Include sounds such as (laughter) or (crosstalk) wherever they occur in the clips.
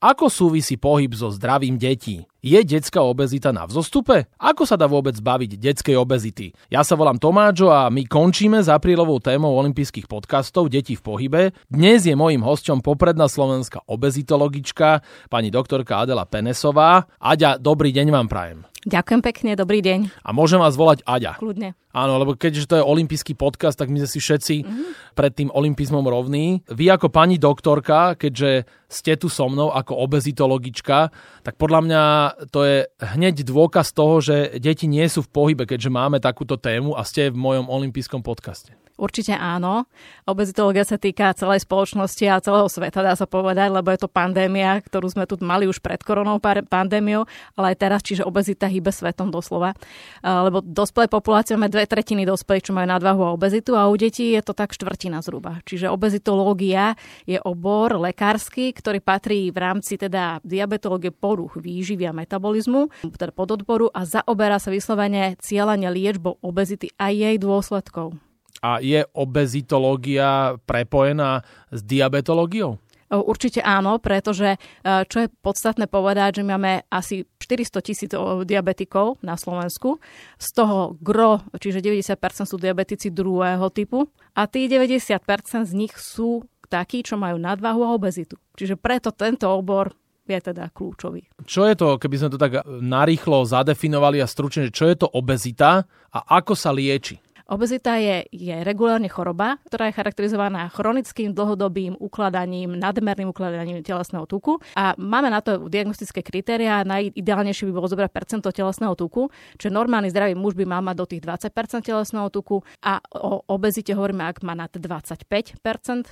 Ako súvisí pohyb so zdravím detí? Je detská obezita na vzostupe? Ako sa dá vôbec baviť detskej obezity? Ja sa volám Tomáčo a my končíme s aprílovou témou olympijských podcastov Deti v pohybe. Dnes je mojím hosťom popredná slovenská obezitologička, pani doktorka Adela Penesová. Aďa, dobrý deň vám prajem. Ďakujem pekne, dobrý deň. A môžem vás volať Aďa. Kľudne. Áno, lebo keďže to je olimpijský podcast, tak my sme si všetci mm-hmm. pred tým olimpizmom rovní. Vy ako pani doktorka, keďže ste tu so mnou ako obezitologička, tak podľa mňa to je hneď dôkaz toho, že deti nie sú v pohybe, keďže máme takúto tému a ste v mojom olympijskom podcaste. Určite áno. Obezitológia sa týka celej spoločnosti a celého sveta, dá sa povedať, lebo je to pandémia, ktorú sme tu mali už pred koronou pandémiou, ale aj teraz, čiže obezita hýbe svetom doslova. Lebo dospelé populácie máme dve tretiny dospelých, čo majú nadvahu a obezitu a u detí je to tak štvrtina zhruba. Čiže obezitológia je obor lekársky, ktorý patrí v rámci teda diabetológie poruch výživy a metabolizmu, teda pododboru a zaoberá sa vyslovene cieľane liečbou obezity a jej dôsledkov. A je obezitológia prepojená s diabetológiou? Určite áno, pretože čo je podstatné povedať, že máme asi 400 tisíc diabetikov na Slovensku. Z toho gro, čiže 90% sú diabetici druhého typu a tí 90% z nich sú takí, čo majú nadvahu a obezitu. Čiže preto tento obor je teda kľúčový. Čo je to, keby sme to tak narýchlo zadefinovali a stručne, čo je to obezita a ako sa lieči? Obezita je, je regulárne choroba, ktorá je charakterizovaná chronickým dlhodobým ukladaním, nadmerným ukladaním telesného tuku a máme na to diagnostické kritéria. Najideálnejšie by bolo zobrať percento telesného tuku, čo normálny zdravý muž by mal mať do tých 20% telesného tuku a o obezite hovoríme, ak má nad 25%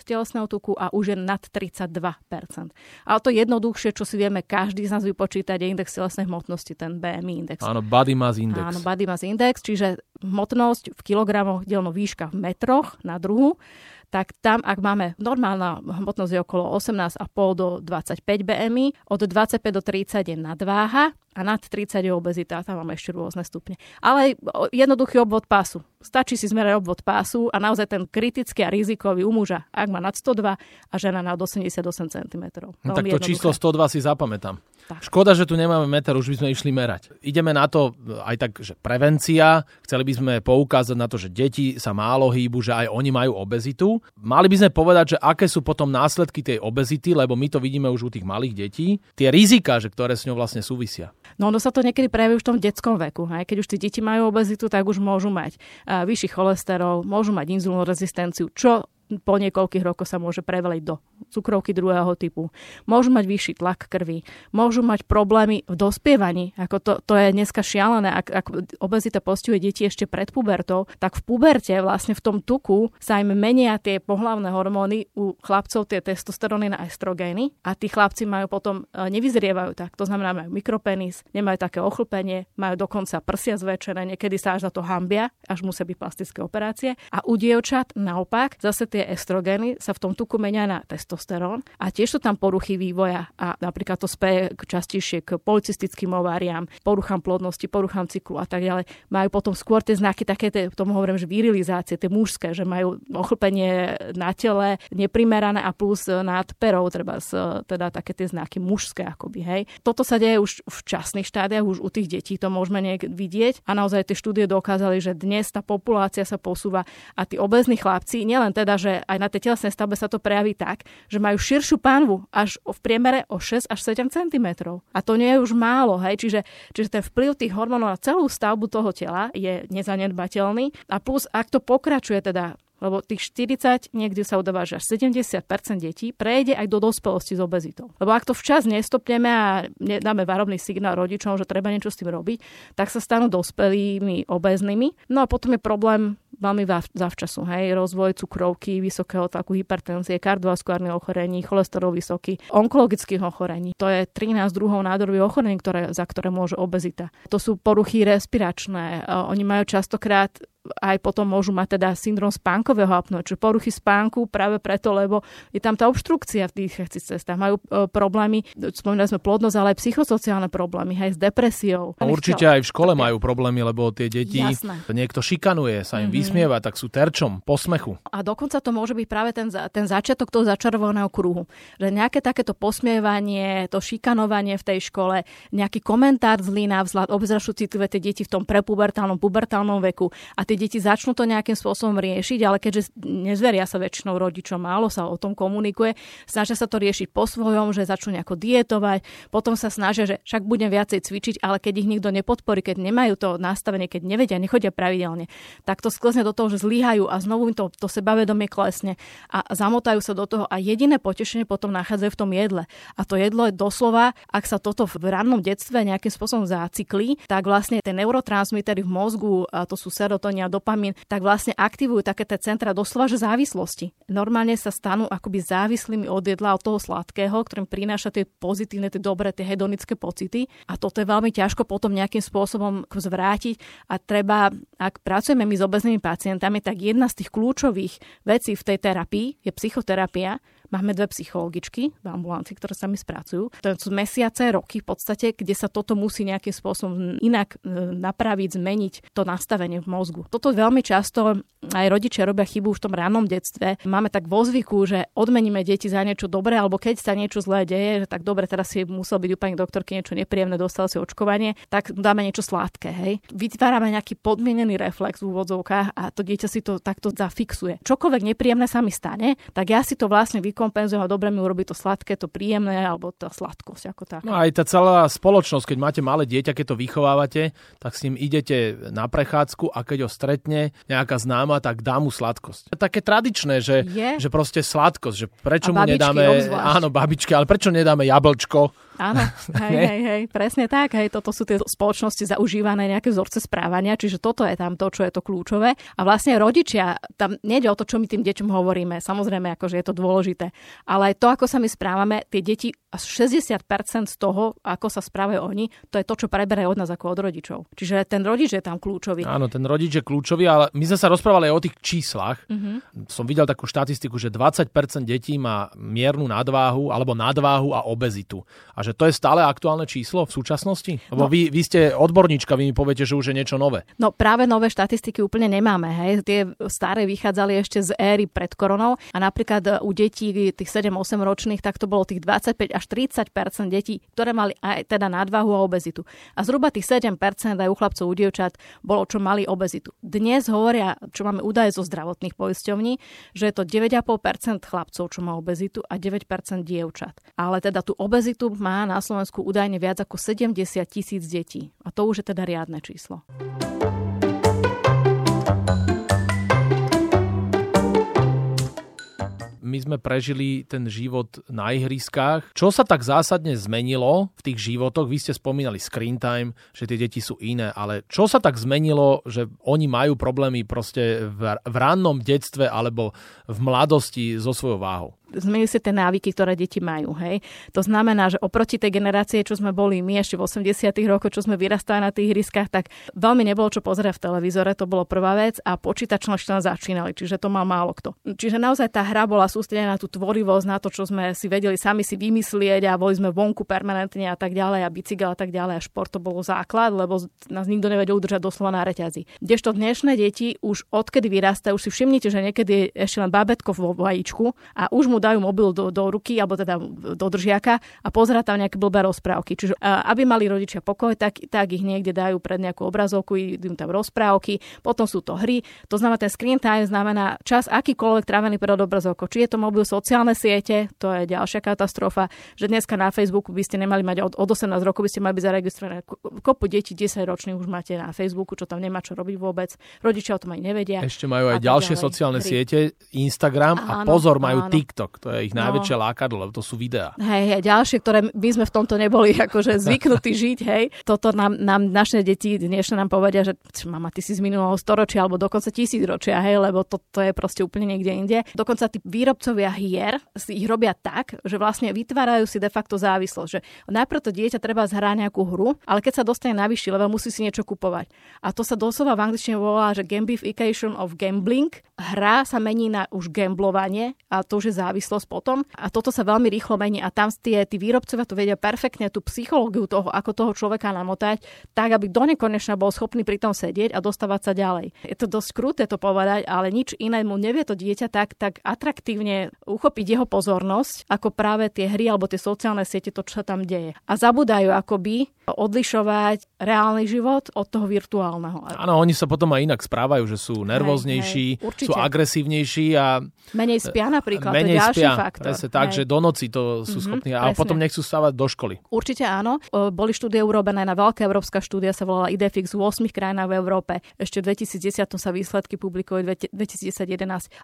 telesného tuku a už je nad 32%. Ale to jednoduchšie, čo si vieme každý z nás vypočítať, je index telesnej hmotnosti, ten BMI index. Áno, body mass index. Áno, body mass index, čiže hmotnosť v kilogramoch delno výška v metroch na druhu, tak tam, ak máme normálna hmotnosť je okolo 18,5 do 25 BMI, od 25 do 30 je nadváha a nad 30 je obezita, tam máme ešte rôzne stupne. Ale jednoduchý obvod pásu. Stačí si zmerať obvod pásu a naozaj ten kritický a rizikový u muža, ak má nad 102 a žena nad 88 cm. No, tak to číslo 102 si zapamätám. Tak. Škoda, že tu nemáme meter, už by sme išli merať. Ideme na to aj tak, že prevencia. Chceli by sme poukázať na to, že deti sa málo hýbu, že aj oni majú obezitu. Mali by sme povedať, že aké sú potom následky tej obezity, lebo my to vidíme už u tých malých detí. Tie rizika, že ktoré s ňou vlastne súvisia. No ono sa to niekedy prejaví už v tom detskom veku. Hej. Keď už tie deti majú obezitu, tak už môžu mať uh, vyšší cholesterol, môžu mať inzulinorezistenciu, čo po niekoľkých rokoch sa môže preveliť do cukrovky druhého typu. Môžu mať vyšší tlak krvi, môžu mať problémy v dospievaní. Ako to, to je dneska šialené. Ak, ak obezita postihuje deti ešte pred pubertou, tak v puberte vlastne v tom tuku sa im menia tie pohlavné hormóny, u chlapcov tie testosteróny na estrogény a tí chlapci majú potom, e, nevyzrievajú tak. To znamená, majú mikropenis, nemajú také ochlpenie, majú dokonca prsia zväčšené, niekedy sa až za to hambia, až musia byť plastické operácie. A u dievčat naopak, zase tie estrogény sa v tom tuku menia na testosterón a tiež sú tam poruchy vývoja a napríklad to speje častejšie k policistickým ováriám, poruchám plodnosti, poruchám cyklu a tak ďalej. Majú potom skôr tie znaky také, tie, tomu hovorím, že virilizácie, tie mužské, že majú ochlpenie na tele neprimerané a plus nad perou, treba teda také tie znaky mužské akoby, hej. Toto sa deje už v časných štádiách, už u tých detí to môžeme niekde vidieť a naozaj tie štúdie dokázali, že dnes tá populácia sa posúva a tí obezní chlapci, nielen teda, že aj na tej telesnej stavbe sa to prejaví tak, že majú širšiu pánvu až v priemere o 6 až 7 cm. A to nie je už málo, hej? Čiže, čiže ten vplyv tých hormónov na celú stavbu toho tela je nezanedbateľný. A plus, ak to pokračuje teda lebo tých 40, niekde sa udáva, že až 70% detí prejde aj do dospelosti s obezitou. Lebo ak to včas nestopneme a dáme varovný signál rodičom, že treba niečo s tým robiť, tak sa stanú dospelými obeznými. No a potom je problém veľmi zavčasu. Hej, rozvoj cukrovky, vysokého tlaku, hypertenzie, kardiovaskulárnych ochorení, cholesterol vysoký, onkologických ochorení. To je 13 druhov nádorových ochorení, ktoré, za ktoré môže obezita. To sú poruchy respiračné. Oni majú častokrát aj potom môžu mať teda syndrom spánkového apnoe, čiže poruchy spánku práve preto, lebo je tam tá obštrukcia v dýchacích cestách. Majú e, problémy, spomínali sme plodnosť, ale aj psychosociálne problémy, aj s depresiou. A určite aj v škole majú problémy, lebo tie deti Jasné. niekto šikanuje, sa im mm-hmm. vysmieva, tak sú terčom, posmechu. A dokonca to môže byť práve ten, ten začiatok toho začarovaného kruhu. Že nejaké takéto posmievanie, to šikanovanie v tej škole, nejaký komentár zlý na vzhľad, obzrašu citlivé tie deti v tom prepubertálnom, pubertálnom veku a tie deti začnú to nejakým spôsobom riešiť, ale keďže nezveria sa väčšinou rodičom, málo sa o tom komunikuje, snažia sa to riešiť po svojom, že začnú nejako dietovať, potom sa snažia, že však budem viacej cvičiť, ale keď ich nikto nepodporí, keď nemajú to nastavenie, keď nevedia, nechodia pravidelne, tak to sklesne do toho, že zlyhajú a znovu im to, to sebavedomie klesne a zamotajú sa do toho a jediné potešenie potom nachádzajú v tom jedle. A to jedlo je doslova, ak sa toto v rannom detstve nejakým spôsobom zaciklí, tak vlastne tie neurotransmitery v mozgu, a to sú serotonín a dopamín, tak vlastne aktivujú také tie centra doslova, že závislosti. Normálne sa stanú akoby závislými od jedla, od toho sladkého, ktorým prináša tie pozitívne, tie dobré, tie hedonické pocity. A toto je veľmi ťažko potom nejakým spôsobom zvrátiť. A treba, ak pracujeme my s obeznými pacientami, tak jedna z tých kľúčových vecí v tej terapii je psychoterapia, Máme dve psychologičky v ambulancii, ktoré sa mi spracujú. To sú mesiace, roky v podstate, kde sa toto musí nejakým spôsobom inak e, napraviť, zmeniť to nastavenie v mozgu. Toto veľmi často aj rodičia robia chybu v tom rannom detstve. Máme tak vo zvyku, že odmeníme deti za niečo dobré, alebo keď sa niečo zlé deje, že tak dobre, teraz si musel byť u pani doktorky niečo nepríjemné, dostal si očkovanie, tak dáme niečo sladké. Hej. Vytvárame nejaký podmienený reflex v úvodzovkách a to dieťa si to takto zafixuje. Čokoľvek nepríjemné sa mi stane, tak ja si to vlastne vykonám vykompenzujem a dobre mi urobí to sladké, to príjemné alebo tá sladkosť ako tak. No aj tá celá spoločnosť, keď máte malé dieťa, keď to vychovávate, tak s ním idete na prechádzku a keď ho stretne nejaká známa, tak dá mu sladkosť. Je také tradičné, že, že proste sladkosť, že prečo a mu nedáme, obzvlášť. áno, babičke, ale prečo nedáme jablčko, Áno, (laughs) hej, hej, hej, presne tak. Hej, toto sú tie spoločnosti zaužívané nejaké vzorce správania, čiže toto je tam to, čo je to kľúčové. A vlastne rodičia, tam nejde o to, čo my tým deťom hovoríme, samozrejme, akože je to dôležité, ale aj to, ako sa my správame, tie deti, 60% z toho, ako sa správajú oni, to je to, čo preberajú od nás ako od rodičov. Čiže ten rodič je tam kľúčový. Áno, ten rodič je kľúčový, ale my sme sa rozprávali aj o tých číslach. Mm-hmm. Som videl takú štatistiku, že 20% detí má miernu nadváhu alebo nadváhu a obezitu. A že to je stále aktuálne číslo v súčasnosti? Lebo no, vy, vy ste odborníčka, vy mi poviete, že už je niečo nové. No práve nové štatistiky úplne nemáme. Hej. Tie staré vychádzali ešte z éry pred koronou a napríklad u detí tých 7-8 ročných, tak to bolo tých 25 až 30% detí, ktoré mali aj teda nadvahu a obezitu. A zhruba tých 7 aj u chlapcov, u dievčat bolo, čo mali obezitu. Dnes hovoria, čo máme údaje zo zdravotných poisťovní, že je to 9,5% chlapcov, čo má obezitu a 9% dievčat. Ale teda tú obezitu má na Slovensku údajne viac ako 70 tisíc detí. A to už je teda riadne číslo. My sme prežili ten život na ihriskách. Čo sa tak zásadne zmenilo v tých životoch? Vy ste spomínali screen time, že tie deti sú iné, ale čo sa tak zmenilo, že oni majú problémy proste v, v rannom detstve alebo v mladosti so svojou váhou? zmenili si tie návyky, ktoré deti majú. Hej. To znamená, že oproti tej generácie, čo sme boli my ešte v 80. rokoch, čo sme vyrastali na tých hryskách, tak veľmi nebolo čo pozerať v televízore, to bolo prvá vec a počítačné ešte začínali, čiže to mal málo kto. Čiže naozaj tá hra bola sústredená na tú tvorivosť, na to, čo sme si vedeli sami si vymyslieť a boli sme vonku permanentne a tak ďalej a bicykel a tak ďalej a šport to bolo základ, lebo nás nikto nevedel udržať doslova na reťazi. Kdežto dnešné deti už odkedy vyrastajú, už si všimnite, že niekedy je ešte len babetko vo vajíčku a už mu dajú mobil do, do ruky alebo teda do držiaka a pozera tam nejaké blbé rozprávky. Čiže aby mali rodičia pokoj, tak, tak ich niekde dajú pred nejakú obrazovku, idú tam rozprávky, potom sú to hry. To znamená, ten screen time znamená čas akýkoľvek trávený pred obrazovkou. Či je to mobil, sociálne siete, to je ďalšia katastrofa, že dneska na Facebooku by ste nemali mať od, od 18 rokov by ste mali byť zaregistrované. Kopu detí 10 ročných už máte na Facebooku, čo tam nemá čo robiť vôbec. Rodičia o tom aj nevedia. Ešte majú aj ďalšie ďalej. sociálne hry. siete, Instagram áno, a pozor, majú áno. TikTok. To je ich no. najväčšie lákadlo, lebo to sú videá. Hej, hej, ďalšie, ktoré my sme v tomto neboli (laughs) akože zvyknutí žiť, hej. Toto nám, nám naše deti dnešné nám povedia, že mama, ty si z minulého storočia alebo dokonca tisícročia, hej, lebo to, to je proste úplne niekde inde. Dokonca tí výrobcovia hier si ich robia tak, že vlastne vytvárajú si de facto závislosť, že najprv to dieťa treba zhrať nejakú hru, ale keď sa dostane na vyšší level, musí si niečo kupovať. A to sa doslova v angličtine volá, že gamification of gambling. Hra sa mení na už gamblovanie a to už je závislosť potom. A toto sa veľmi rýchlo mení a tam tie, tí výrobcovia to vedia perfektne tú psychológiu toho, ako toho človeka namotať, tak aby do nekonečna bol schopný pri tom sedieť a dostávať sa ďalej. Je to dosť kruté to povedať, ale nič iné mu nevie to dieťa tak, tak atraktívne uchopiť jeho pozornosť, ako práve tie hry alebo tie sociálne siete, to, čo sa tam deje. A zabudajú akoby odlišovať reálny život od toho virtuálneho. Áno, oni sa potom aj inak správajú, že sú nervóznejší, hej, hej, sú agresívnejší a... Menej spia napríklad, menej to je ďalší spia, faktor. Presne tak, hej. že do noci to sú mm-hmm, schopní a presne. potom nechcú stávať do školy. Určite áno. Boli štúdie urobené na veľká európska štúdia, sa volala IDFX v 8 krajinách v Európe. Ešte v 2010 sa výsledky publikovali 2011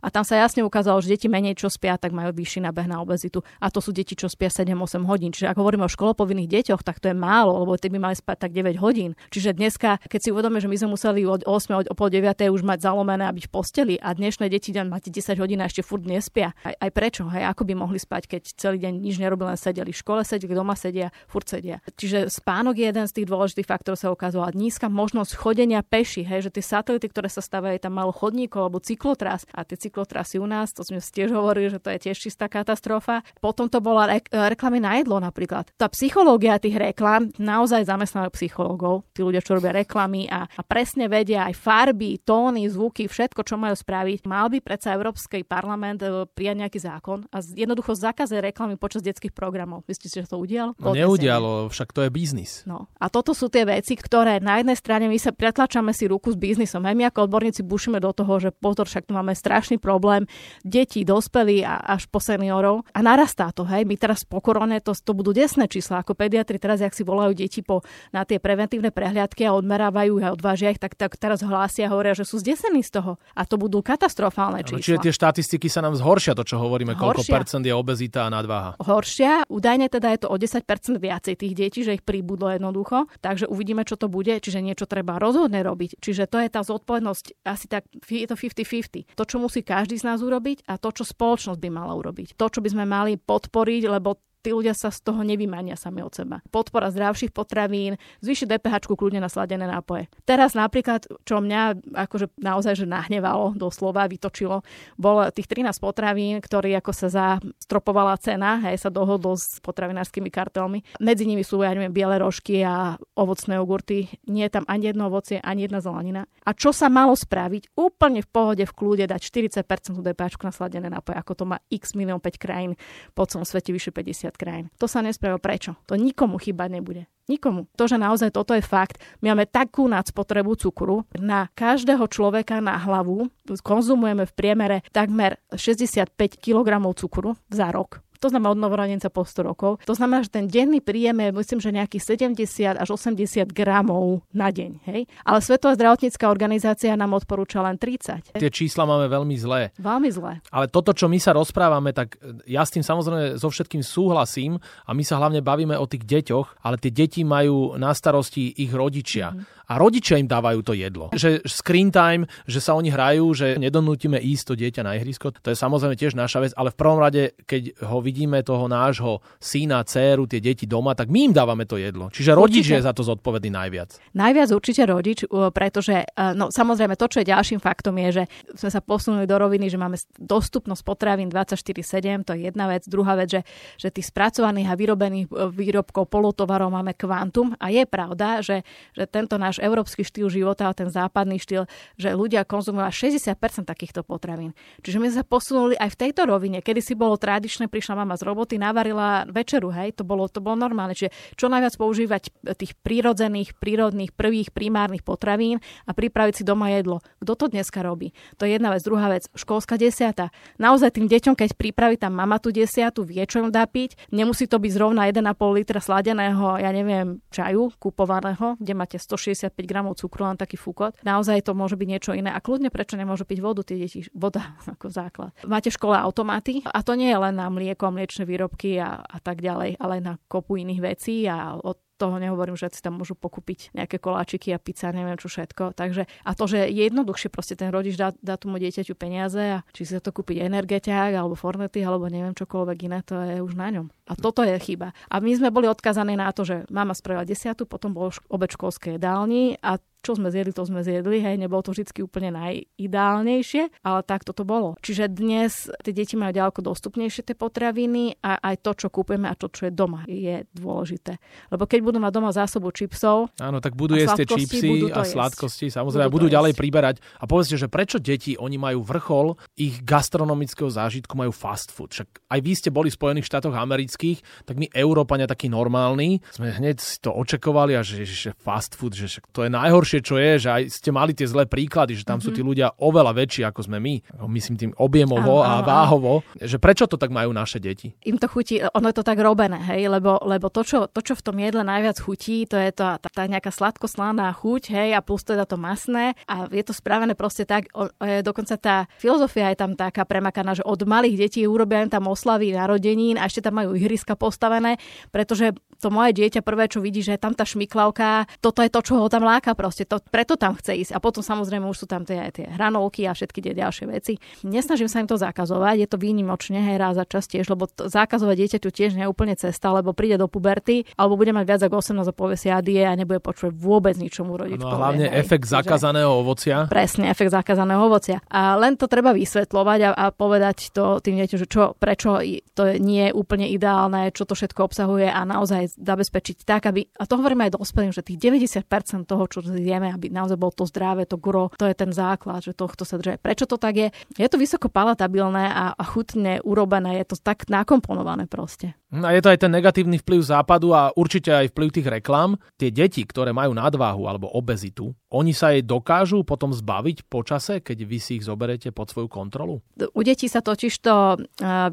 a tam sa jasne ukázalo, že deti menej čo spia, tak majú vyšší nabeh na obezitu. A to sú deti, čo spia 7-8 hodín. Čiže ak hovoríme o školopovinných deťoch, tak to je málo, lebo tie by mali spať tak 9 hodín. Čiže dneska, keď si uvedome, že my sme museli od 8 od pol 9 už mať zalomené a byť v posteli a dnešné deti máte 10 hodín a ešte furt nespia. Aj, aj prečo? Hej, ako by mohli spať, keď celý deň nič nerobili, len sedeli v škole, sedeli doma, sedia, furt sedia. Čiže spánok je jeden z tých dôležitých faktorov sa ukázala. Nízka možnosť chodenia peši, hej, že tie satelity, ktoré sa stavajú, tam malo chodníkov alebo cyklotras a tie cyklotrasy u nás, to sme tiež hovorili, že to je tiež čistá katastrofa. Potom to bola re- reklamy na jedlo napríklad. Tá psychológia tých reklam naozaj zamestnávajú psychológov, tí ľudia, čo robia reklamy a, a presne vedia aj farby, tóny, zvuky, všetko, čo majú spraviť. Mal by predsa Európsky parlament e, prijať nejaký zákon a jednoducho zakázať reklamy počas detských programov. Myslíte, že to udial? No neudialo, však to je biznis. No. A toto sú tie veci, ktoré na jednej strane my sa pretlačame si ruku s biznisom. My ako odborníci bušíme do toho, že pozor, však tu máme strašný problém detí, dospelí a až po seniorov. A narastá to, hej. My teraz po korone to, to budú desné čísla, ako pediatri teraz, jak si volajú deti po, na tie preventívne prehliadky a odmerávajú a odvážia ich, tak, tak teraz hlásia a hovoria, že sú zdesení z toho. A to budú katastrofálne čísla. čiže tie štatistiky sa nám zhoršia, to čo hovoríme, horšia. koľko percent je obezita a nadváha. Horšia, údajne teda je to o 10% viacej tých detí, že ich príbudlo jednoducho. Takže uvidíme, čo to bude, čiže niečo treba rozhodne robiť. Čiže to je tá zodpovednosť, asi tak je to 50-50. To, čo musí každý z nás urobiť a to, čo spoločnosť by mala urobiť. To, čo by sme mali podporiť, lebo tí ľudia sa z toho nevymania sami od seba. Podpora zdravších potravín, zvýšiť DPH kľudne na sladené nápoje. Teraz napríklad, čo mňa akože naozaj že nahnevalo, doslova vytočilo, bol tých 13 potravín, ktorý ako sa zastropovala cena, hej, sa dohodlo s potravinárskymi kartelmi. Medzi nimi sú, ja neviem, biele rožky a ovocné jogurty. Nie je tam ani jedno ovocie, ani jedna zelenina. A čo sa malo spraviť? Úplne v pohode, v kľude dať 40% DPH na sladené nápoje, ako to má x milión 5 krajín po celom svete, vyše 50 50 krajín. To sa nespravilo. Prečo? To nikomu chýbať nebude. Nikomu. To, že naozaj toto je fakt, my máme takú nadspotrebu cukru na každého človeka na hlavu. Konzumujeme v priemere takmer 65 kg cukru za rok to znamená od novorodenca po 100 rokov. To znamená, že ten denný príjem je, myslím, že nejakých 70 až 80 gramov na deň. Hej? Ale Svetová zdravotnícká organizácia nám odporúča len 30. Tie čísla máme veľmi zlé. Veľmi zlé. Ale toto, čo my sa rozprávame, tak ja s tým samozrejme so všetkým súhlasím a my sa hlavne bavíme o tých deťoch, ale tie deti majú na starosti ich rodičia. Mm-hmm a rodičia im dávajú to jedlo. Že screen time, že sa oni hrajú, že nedonútime ísť to dieťa na ihrisko, to je samozrejme tiež naša vec, ale v prvom rade, keď ho vidíme toho nášho syna, dceru, tie deti doma, tak my im dávame to jedlo. Čiže rodič určite. je za to zodpovedný najviac. Najviac určite rodič, pretože no, samozrejme to, čo je ďalším faktom je, že sme sa posunuli do roviny, že máme dostupnosť potravín 24-7, to je jedna vec. Druhá vec, že, že tých spracovaných a vyrobených e, výrobkov polotovarov máme kvantum a je pravda, že, že tento náš európsky štýl života a ten západný štýl, že ľudia konzumujú až 60% takýchto potravín. Čiže my sa posunuli aj v tejto rovine. Kedy si bolo tradičné, prišla mama z roboty, navarila večeru, hej, to bolo, to bolo normálne. Čiže čo najviac používať tých prírodzených, prírodných, prvých primárnych potravín a pripraviť si doma jedlo. Kto to dneska robí? To je jedna vec. Druhá vec, školská desiata. Naozaj tým deťom, keď pripraví tam mama tú desiatu, vie, čo im dá piť, nemusí to byť zrovna 1,5 litra sladeného, ja neviem, čaju kupovaného, kde máte 160 75 gramov cukru, len taký fúkot. Naozaj to môže byť niečo iné. A kľudne prečo nemôžu piť vodu tie deti? Voda (laughs) ako základ. Máte v škole automaty a to nie je len na mlieko mliečne výrobky a, a tak ďalej, ale na kopu iných vecí a od toho nehovorím, že si tam môžu pokúpiť nejaké koláčiky a pizza, neviem čo všetko. Takže, a to, že je jednoduchšie proste ten rodič dá, dá tomu dieťaťu peniaze a či si to kúpiť energetiák alebo fornety alebo neviem čokoľvek iné, to je už na ňom. A toto je chyba. A my sme boli odkazaní na to, že mama spravila desiatu, potom bol obed školskej jedálni a čo sme zjedli, to sme zjedli, hej, nebolo to vždy úplne najideálnejšie, ale tak toto bolo. Čiže dnes tie deti majú ďaleko dostupnejšie tie potraviny a aj to, čo kúpeme a to, čo je doma, je dôležité. Lebo keď budú mať doma zásobu čipsov, Áno, tak budú jesť tie čipsy a sladkosti, samozrejme, budú, budú ďalej priberať. A povedzte, že prečo deti, oni majú vrchol ich gastronomického zážitku, majú fast food. Však aj vy ste boli v Spojených štátoch amerických, tak my Európania takí normálni, sme hneď si to očakovali a že, že fast food, že to je najhoršie najhoršie, čo je, že aj ste mali tie zlé príklady, že tam mm-hmm. sú tí mhm. ľudia oveľa väčší, ako sme my. Myslím tým objemovo a váhovo. Že prečo to tak majú naše deti? Im to chutí, ono je to tak robené, hej, lebo, lebo to, čo, to, čo v tom jedle najviac chutí, to je tá, tá, tá nejaká sladko-slaná chuť, hej, a plus teda to masné a je to spravené proste tak, o, je, dokonca tá filozofia je tam taká premakaná, že od malých detí urobia tam oslavy narodenín a ešte tam majú ihriska postavené, pretože to moje dieťa prvé, čo vidí, že je tam tá šmiklavka, toto je to, čo ho tam láka proste to, preto tam chce ísť. A potom samozrejme už sú tam tie, tie hranolky a všetky tie ďalšie veci. Nesnažím sa im to zakazovať, je to výnimočne, hej, raz za čas tiež, lebo to, zakazovať dieťaťu tiež nie je úplne cesta, lebo príde do puberty, alebo bude mať viac ako 18 a povie si adie a nebude počuť vôbec ničomu rodič. No hlavne hej, efekt že... zakázaného ovocia. Presne, efekt zakázaného ovocia. A len to treba vysvetľovať a, a povedať to tým deťom, že čo, prečo to nie je úplne ideálne, čo to všetko obsahuje a naozaj zabezpečiť tak, aby, a to hovoríme aj dospelým, že tých 90% toho, čo vieme, aby naozaj bol to zdravé, to gro, to je ten základ, že tohto sa drží. Prečo to tak je? Je to vysoko palatabilné a, a chutne urobené, je to tak nakomponované proste. No a je to aj ten negatívny vplyv západu a určite aj vplyv tých reklám. Tie deti, ktoré majú nadváhu alebo obezitu, oni sa jej dokážu potom zbaviť počase, keď vy si ich zoberete pod svoju kontrolu? U detí sa totiž to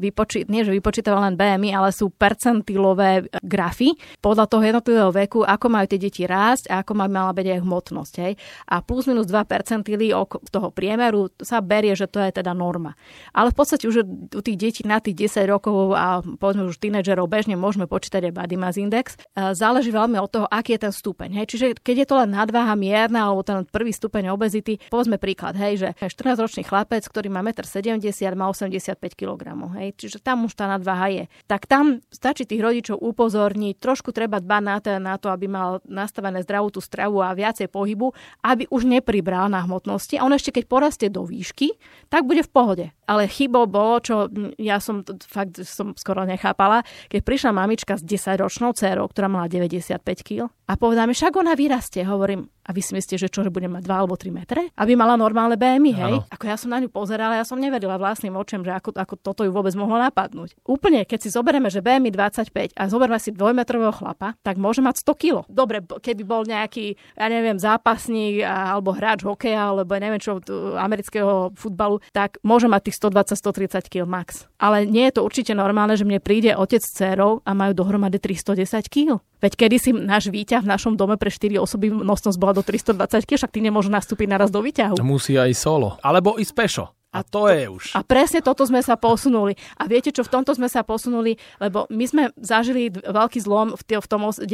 vypočí, nie že vypočítava len BMI, ale sú percentilové grafy podľa toho jednotlivého veku, ako majú tie deti rásť a ako má mala byť aj hmotnosť. Hej. A plus minus 2 percentily toho priemeru sa berie, že to je teda norma. Ale v podstate už u tých detí na tých 10 rokov a povedzme už tínedž tínedžerov bežne môžeme počítať aj body mass index. Záleží veľmi od toho, aký je ten stupeň. Hej. Čiže keď je to len nadváha mierna alebo ten prvý stupeň obezity, povedzme príklad, hej, že 14-ročný chlapec, ktorý má 1,70 m, má 85 kg. Hej. Čiže tam už tá nadváha je. Tak tam stačí tých rodičov upozorniť, trošku treba dbať na to, na to aby mal nastavené zdravú tú stravu a viacej pohybu, aby už nepribral na hmotnosti. A on ešte keď porastie do výšky, tak bude v pohode. Ale chybou bolo, čo ja som fakt som skoro nechápala, keď prišla mamička s 10-ročnou dcerou, ktorá mala 95 kg a povedala mi, však ona vyrastie. Hovorím, a vy si myslíte, že čo, že bude mať 2 alebo 3 metre? Aby mala normálne BMI, hej? Ano. Ako ja som na ňu pozerala, ja som neverila vlastným očem, že ako, ako toto ju vôbec mohlo napadnúť. Úplne, keď si zoberieme, že BMI 25 a zoberieme si dvojmetrového chlapa, tak môže mať 100 kg. Dobre, keby bol nejaký, ja neviem, zápasník alebo hráč hokeja, alebo neviem čo, amerického futbalu, tak môže mať tých 120-130 kg max. Ale nie je to určite normálne, že mne príde otec s dcerou a majú dohromady 310 kg. Veď kedy si náš výťah v našom dome pre 4 osoby nosnosť bola do 320 kg, však ty nemôžu nastúpiť naraz do výťahu. Musí aj solo. Alebo ísť pešo. A to, je už. A presne toto sme sa posunuli. A viete čo, v tomto sme sa posunuli, lebo my sme zažili veľký zlom v, v tom 90.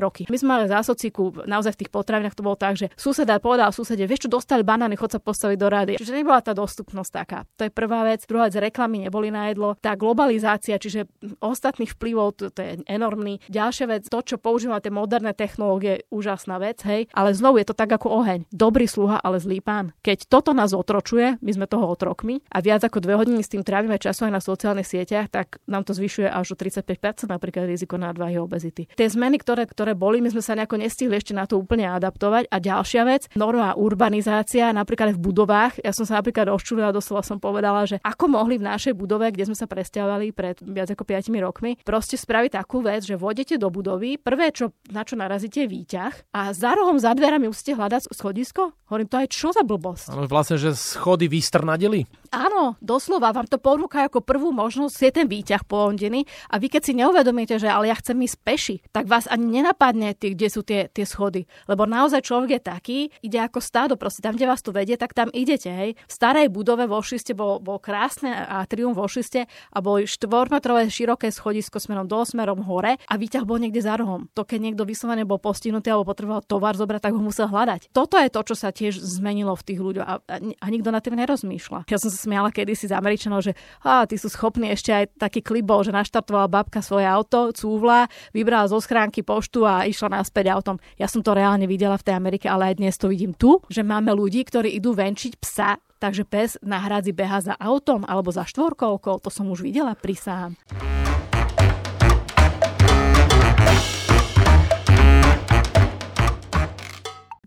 roky. My sme mali zásociku, naozaj v tých potravinách to bolo tak, že suseda povedal susede, vieš čo, dostali banány, chod sa postaviť do rady. Čiže nebola tá dostupnosť taká. To je prvá vec. Druhá vec, reklamy neboli na jedlo. Tá globalizácia, čiže ostatných vplyvov, to, to je enormný. Ďalšia vec, to, čo používa tie moderné technológie, úžasná vec, hej. Ale znovu je to tak ako oheň. Dobrý sluha, ale zlý pán. Keď toto nás otročuje, my sme toho otrokmi a viac ako dve hodiny s tým trávime času aj na sociálnych sieťach, tak nám to zvyšuje až o 35% napríklad riziko nadváhy a obezity. Tie zmeny, ktoré, ktoré boli, my sme sa nejako nestihli ešte na to úplne adaptovať. A ďalšia vec, norma urbanizácia, napríklad v budovách. Ja som sa napríklad rozčulila, doslova som povedala, že ako mohli v našej budove, kde sme sa presťahovali pred viac ako 5 rokmi, proste spraviť takú vec, že vodete do budovy, prvé, čo, na čo narazíte, je výťah a za rohom, za dverami musíte hľadať schodisko. Hovorím, to aj čo za blbosť? Ale vlastne, že schody nevadili? Áno, doslova vám to ponúka ako prvú možnosť, je ten výťah poondený a vy keď si neuvedomíte, že ale ja chcem ísť peši, tak vás ani nenapadne, tý, kde sú tie, tie schody. Lebo naozaj človek je taký, ide ako stádo, proste tam, kde vás to vedie, tak tam idete. Hej. V starej budove vo Šiste bol, bol krásne a triumf vo Šiste a boli štvormetrové široké schodisko smerom dole, smerom hore a výťah bol niekde za rohom. To keď niekto vyslovene bol postihnutý alebo potreboval tovar zobrať, tak ho musel hľadať. Toto je to, čo sa tiež zmenilo v tých ľuďoch a, a, a nikto na tým nerozmýšľa. Ja som sa smiala kedysi z Američanov, že á, tí sú schopní ešte aj taký klip bol, že naštartovala babka svoje auto, cúvla, vybrala zo schránky poštu a išla naspäť autom. Ja som to reálne videla v tej Amerike, ale aj dnes to vidím tu, že máme ľudí, ktorí idú venčiť psa Takže pes na hradzi beha za autom alebo za štvorkolkou, to som už videla prisám.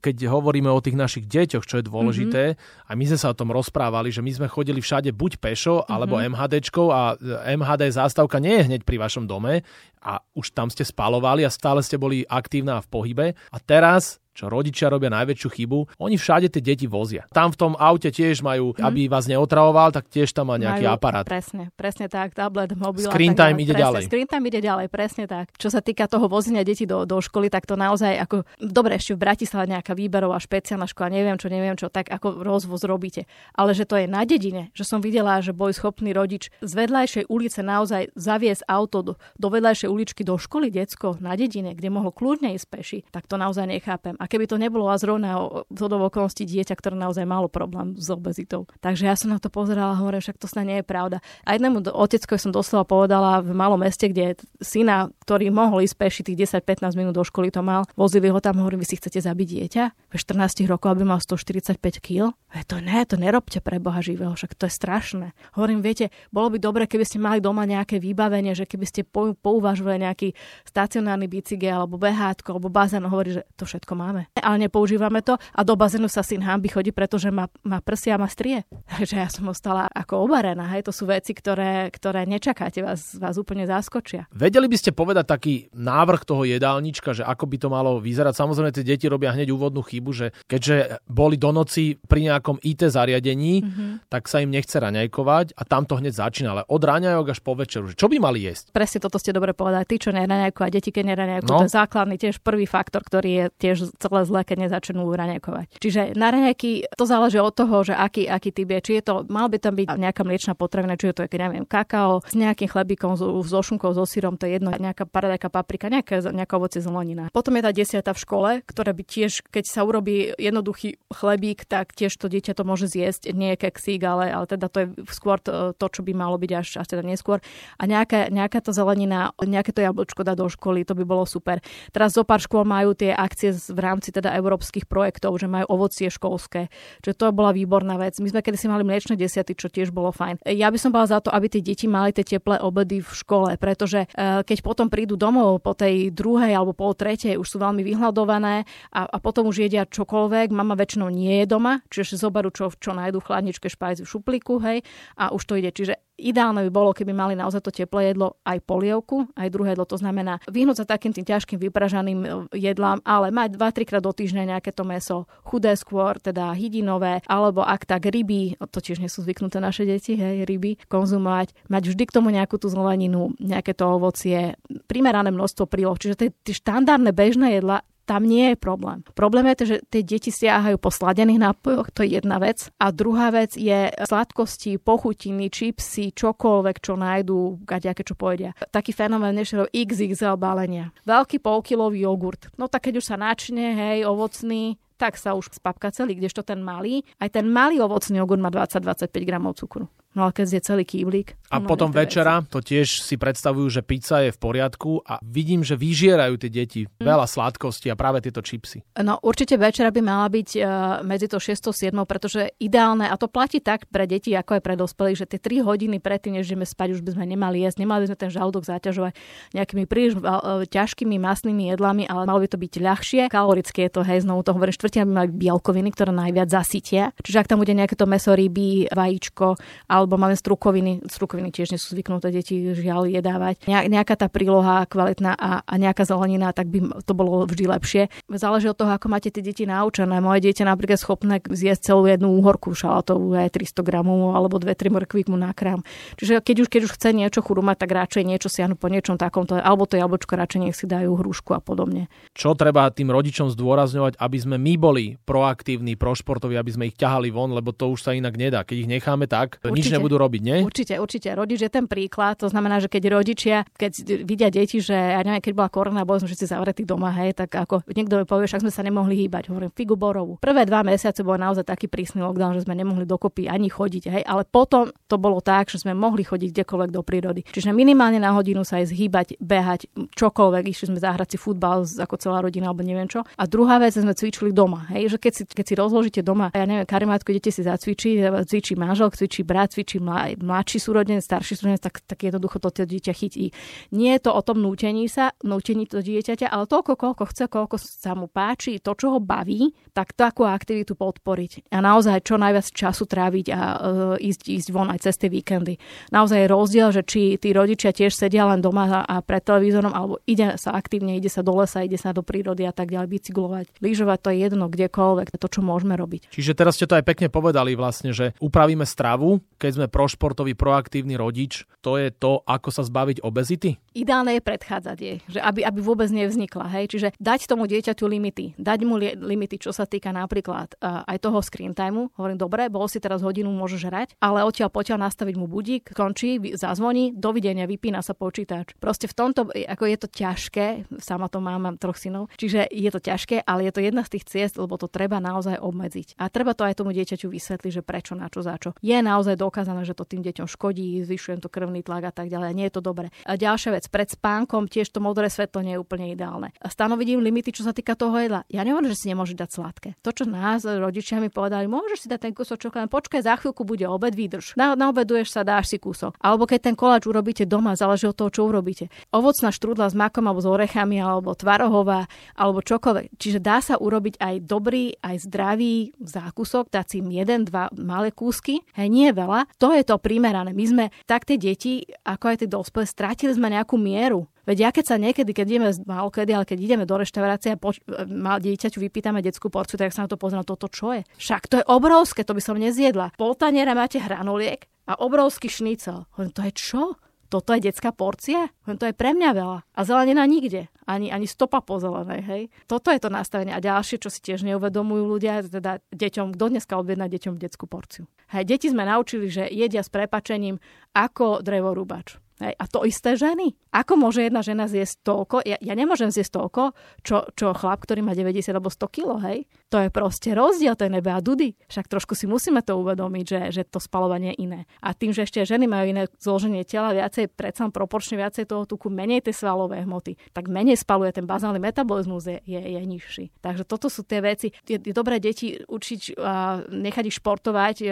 Keď hovoríme o tých našich deťoch, čo je dôležité, mm-hmm. a my sme sa o tom rozprávali, že my sme chodili všade buď pešo, alebo mm-hmm. MHDčkou a MHD zástavka nie je hneď pri vašom dome a už tam ste spalovali a stále ste boli aktívna v pohybe. A teraz čo rodičia robia najväčšiu chybu, oni všade tie deti vozia. Tam v tom aute tiež majú, hmm. aby vás neotravoval, tak tiež tam má nejaký majú, aparát. Presne, presne tak, tablet, mobil. Screen time ide presne, ďalej. Screen time ide ďalej, presne tak. Čo sa týka toho vozenia detí do, do školy, tak to naozaj ako, dobre, ešte v Bratislave nejaká výberová špeciálna škola, neviem čo, neviem čo, tak ako rozvoz robíte. Ale že to je na dedine, že som videla, že boli schopný rodič z vedľajšej ulice naozaj zaviesť auto do, do vedľajšej uličky do školy detsko na dedine, kde mohlo kľudne ísť peši, tak to naozaj nechápem. A keby to nebolo a zrovna z okolností dieťa, ktoré naozaj malo problém s obezitou. Takže ja som na to pozerala a hovorím, však to snad nie je pravda. A jednému oteckovi som doslova povedala v malom meste, kde syna, ktorý mohol ísť peši tých 10-15 minút do školy, to mal, vozili ho tam, hovorím, vy si chcete zabiť dieťa ve 14 rokov, aby mal 145 kg? To ne, to nerobte pre Boha živého, však to je strašné. Hovorím, viete, bolo by dobre, keby ste mali doma nejaké vybavenie, že keby ste pouvažovali nejaký stacionárny bicykel alebo behátko alebo bazén, hovorí, že to všetko máme. A ale nepoužívame to a do bazénu sa syn hamby chodí, pretože má, má prsia a má strie. (laughs) Takže ja som ostala ako obarená. Hej. To sú veci, ktoré, ktoré nečakáte, vás, vás úplne zaskočia. Vedeli by ste povedať taký návrh toho jedálnička, že ako by to malo vyzerať? Samozrejme, tie deti robia hneď úvodnú chybu, že keďže boli do noci pri nejakom IT zariadení, mm-hmm. tak sa im nechce raňajkovať a tam to hneď začína. Ale od raňajok až po večeru, čo by mali jesť? Presne toto ste dobre povedali. Tí, čo neraňajkujú a deti, keď neraňajkujú, no. to je základný tiež prvý faktor, ktorý je tiež celé zle keď nezačnú raňajkovať. Čiže na raňajky to záleží od toho, že aký, aký typ je. Či je to, mal by tam byť nejaká mliečna potravina, či je to, keď neviem, kakao s nejakým chlebíkom, so šunkou, so sírom, to je jedno, nejaká paradajka, paprika, nejaká, nejaká ovoce zelenina. Potom je tá desiata v škole, ktorá by tiež, keď sa urobí jednoduchý chlebík, tak tiež to dieťa to môže zjesť. Nie je keksík, ale, ale teda to je skôr to, to, čo by malo byť až, až teda neskôr. A nejaká, nejaká to zelenina, nejaké to jablčko dá do školy, to by bolo super. Teraz zo pár škôl majú tie akcie v rámci teda európskych projektov, že majú ovocie školské. Čiže to bola výborná vec. My sme kedy si mali mliečne desiaty, čo tiež bolo fajn. Ja by som bola za to, aby tie deti mali tie teplé obedy v škole, pretože e, keď potom prídu domov po tej druhej alebo pol tretej, už sú veľmi vyhľadované a, a potom už jedia čokoľvek. Mama väčšinou nie je doma, čiže zoberú čo, čo nájdu v chladničke, špajzu, šuplíku, hej, a už to ide. Čiže Ideálne by bolo, keby mali naozaj to teplé jedlo aj polievku, aj druhé jedlo, to znamená vyhnúť sa takým tým ťažkým vypražaným e, jedlám, ale mať 2-3 krát do týždňa nejaké to meso, chudé skôr, teda hydinové, alebo ak tak ryby, to tiež nie sú zvyknuté naše deti, hej, ryby, konzumovať, mať vždy k tomu nejakú tú zeleninu, nejaké to ovocie, primerané množstvo príloh, čiže tie štandardné bežné jedla tam nie je problém. Problém je to, že tie deti siahajú po sladených nápojoch, to je jedna vec. A druhá vec je sladkosti, pochutiny, čipsy, čokoľvek, čo nájdú, aké čo povedia. Taký fenomén dnešného XXL balenia. Veľký polkilový jogurt. No tak keď už sa načne, hej, ovocný, tak sa už spapka celý, kdežto ten malý, aj ten malý ovocný jogurt má 20-25 gramov cukru. No a keď je celý kýblík. A no, potom večera to tiež si predstavujú, že pizza je v poriadku a vidím, že vyžierajú tie deti mm. veľa sladkosti a práve tieto čipsy. No určite večera by mala byť uh, medzi to 6 a 7, pretože ideálne, a to platí tak pre deti, ako aj pre dospelých, že tie 3 hodiny predtým, než ideme spať, už by sme nemali jesť, nemali by sme ten žalúdok zaťažovať nejakými príliš uh, ťažkými masnými jedlami, ale malo by to byť ľahšie. Kalorické je to, hej, znovu to hovorím, štvrtina by mali bielkoviny, ktoré najviac zasytia. Čiže ak tam bude nejaké to meso, ryby, vajíčko, ale alebo máme strukoviny. Strukoviny tiež nie sú zvyknuté deti žiaľ jedávať. Nejaká tá príloha kvalitná a, a nejaká zelenina, tak by to bolo vždy lepšie. Záleží od toho, ako máte tie deti naučené. Moje dieťa napríklad schopné zjesť celú jednu úhorku šalatovú, aj 300 gramov alebo 2-3 mrkvy mu nakrám. Čiže keď už, keď už chce niečo churumať, tak radšej niečo siahnu po niečom takomto, alebo to jablčko radšej nech si dajú hrušku a podobne. Čo treba tým rodičom zdôrazňovať, aby sme my boli proaktívni, prošportoví, aby sme ich ťahali von, lebo to už sa inak nedá. Keď ich necháme tak, určite, nič nebudú robiť, nie? Určite, určite. Rodič je ten príklad. To znamená, že keď rodičia, keď vidia deti, že ja neviem, keď bola korona, boli sme všetci zavretí doma, hej, tak ako niekto mi povie, však sme sa nemohli hýbať. Hovorím, figu borovú. Prvé dva mesiace bol naozaj taký prísny lockdown, že sme nemohli dokopy ani chodiť, hej, ale potom to bolo tak, že sme mohli chodiť kdekoľvek do prírody. Čiže minimálne na hodinu sa aj zhýbať, behať, čokoľvek, išli sme zahrať si futbal ako celá rodina alebo neviem čo. A druhá vec, sme cvičili doma, hej, že keď si, keď si rozložíte doma, ja neviem, karimátko idete si zacvičiť, cvičí manžel, cvičí brat, cvičí mlad, mladší súrodenec, starší súrodenec, tak, tak jednoducho to dieťa chytí. Nie je to o tom nútení sa, nútení to dieťaťa, ale toľko, koľko chce, koľko sa mu páči, to, čo ho baví, tak takú aktivitu podporiť. A naozaj čo najviac času tráviť a uh, ísť, ísť von aj cez tie víkendy. Naozaj je rozdiel, že či tí rodičia tiež sedia len doma a pred televízorom, alebo ide sa aktívne, ide sa do lesa, ide sa do prírody a tak ďalej, bicyklovať, lyžovať, to je jedno kdekoľvek, to, čo môžeme robiť. Čiže teraz ste to aj pekne povedali vlastne, že upravíme stravu, keď sme prošportový, proaktívny rodič, to je to, ako sa zbaviť obezity? Ideálne je predchádzať jej, že aby, aby vôbec nevznikla. Hej? Čiže dať tomu dieťaťu limity, dať mu li- limity, čo sa týka napríklad uh, aj toho screen timeu. Hovorím, dobre, bol si teraz hodinu, môžeš hrať, ale odtiaľ potiaľ nastaviť mu budík, končí, zazvoní, dovidenia, vypína sa počítač. Proste v tomto, ako je to ťažké, sama to mám, mám troch synov, čiže je to ťažké, ale je to jedna z tých ciest, lebo to treba naozaj obmedziť. A treba to aj tomu dieťaťu vysvetliť, že prečo, na čo, za čo. Je naozaj dokázané, že to tým deťom škodí, zvyšujem to krvný tlak a tak ďalej. Nie je to dobre. A ďalšia vec, pred spánkom tiež to modré svetlo nie je úplne ideálne. Stanoviť im limity, čo sa týka toho jedla. Ja nehovorím, že si nemôže dať sladké. To, čo nás rodičia mi povedali, môžeš si dať ten kúsok čokolády, počkaj, za chvíľku bude obed, vydrž. Na, naobeduješ sa, dáš si kúsok. Alebo keď ten koláč urobíte doma, záleží od toho, čo urobíte. Ovocná štrúdla s makom alebo s orechami, alebo tvarohová, alebo čokoľvek. Čiže dá sa urobiť aj dobrý, aj zdravý zákusok, dať si jeden, dva malé kúsky, hej, nie veľa. To je to primerané. My sme tak tie deti, ako aj tie dospelé, strátili sme nejakú mieru Veď ja keď sa niekedy, keď ideme, kedy, ale keď ideme do reštaurácie a poč- mal dieťaťu vypýtame detskú porciu, tak sa na to pozriem, toto čo je? Však to je obrovské, to by som nezjedla. Pol taniera máte hranuliek a obrovský šnicel. To je čo? Toto je detská porcia? Hovorím, to je pre mňa veľa. A zelenina nikde. Ani, ani stopa po zelenej, hej. Toto je to nastavenie. A ďalšie, čo si tiež neuvedomujú ľudia, teda deťom, kto dneska objedná deťom detskú porciu. Hej, deti sme naučili, že jedia s prepačením ako drevorúbač. Hej, a to isté ženy. Ako môže jedna žena zjesť toľko? Ja, ja nemôžem zjesť toľko, čo, čo chlap, ktorý má 90 alebo 100 kg, hej? To je proste rozdiel, to je nebe a dudy. Však trošku si musíme to uvedomiť, že, že to spalovanie je iné. A tým, že ešte ženy majú iné zloženie tela, viacej, predsa proporčne viacej toho tuku, menej tie svalové hmoty, tak menej spaluje ten bazálny metabolizmus je, je, je nižší. Takže toto sú tie veci. Je, je dobré deti učiť, uh, nechať ich športovať, uh,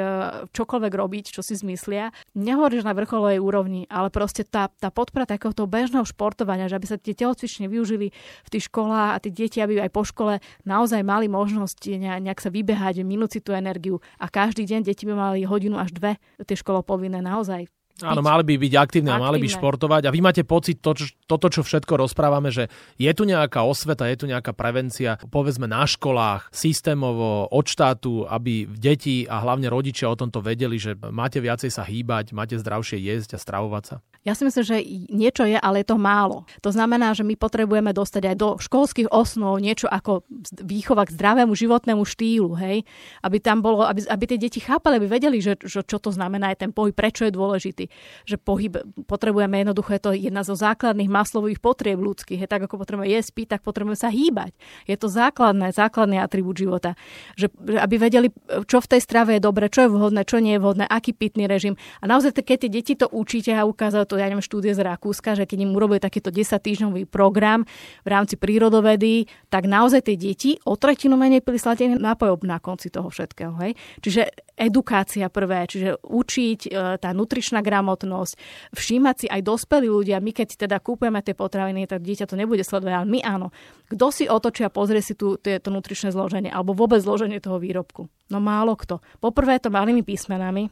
čokoľvek robiť, čo si zmyslia. Nehovoríš na vrcholovej úrovni, ale proste proste tá, tá podpora takéhoto bežného športovania, že aby sa tie telocvične využili v tých školách a tie deti, aby aj po škole naozaj mali možnosť nejak sa vybehať, minúť si tú energiu a každý deň deti by mali hodinu až dve tie školo povinné naozaj Áno, mali by byť aktívne a mali by športovať. A vy máte pocit, to, čo, toto, čo všetko rozprávame, že je tu nejaká osveta, je tu nejaká prevencia, povedzme na školách, systémovo, od štátu, aby deti a hlavne rodičia o tomto vedeli, že máte viacej sa hýbať, máte zdravšie jesť a stravovať sa? Ja si myslím, že niečo je, ale je to málo. To znamená, že my potrebujeme dostať aj do školských osnov niečo ako výchova k zdravému životnému štýlu, hej? Aby tam bolo, aby, aby tie deti chápali, aby vedeli, že, že čo to znamená aj ten pohyb, prečo je dôležitý že pohyb potrebujeme jednoducho, je to jedna zo základných maslových potrieb ľudských. Je tak, ako potrebujeme jesť, piť, tak potrebujeme sa hýbať. Je to základné, základný atribút života. Že, aby vedeli, čo v tej strave je dobre, čo je vhodné, čo nie je vhodné, aký pitný režim. A naozaj, keď tie deti to učíte a ukázajú to, ja neviem, štúdie z Rakúska, že keď im urobili takýto 10 týždňový program v rámci prírodovedy, tak naozaj tie deti o tretinu menej pili sladený nápojov na konci toho všetkého. Hej? Čiže edukácia prvé, čiže učiť e, tá nutričná gramotnosť, všímať si aj dospelí ľudia, my keď teda kúpujeme tie potraviny, tak dieťa to nebude sledovať, ale my áno. Kto si otočí a pozrie si tu, to, nutričné zloženie alebo vôbec zloženie toho výrobku? No málo kto. Poprvé to malými písmenami,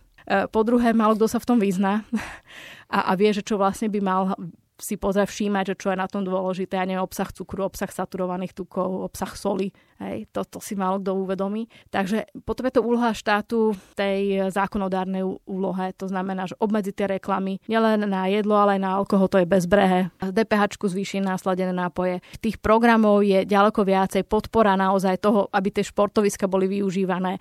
Po druhé, málo kto sa v tom vyzná (laughs) a, a vie, že čo vlastne by mal si pozrieť všímať, že čo je na tom dôležité, a nie obsah cukru, obsah saturovaných tukov, obsah soli. Hej, to, to si málo kto uvedomí. Takže potom je to úloha štátu tej zákonodárnej úlohe. To znamená, že obmedzi tie reklamy nielen na jedlo, ale aj na alkohol, to je bezbrehe. DPH zvýši následené nápoje. Tých programov je ďaleko viacej. Podpora naozaj toho, aby tie športoviska boli využívané.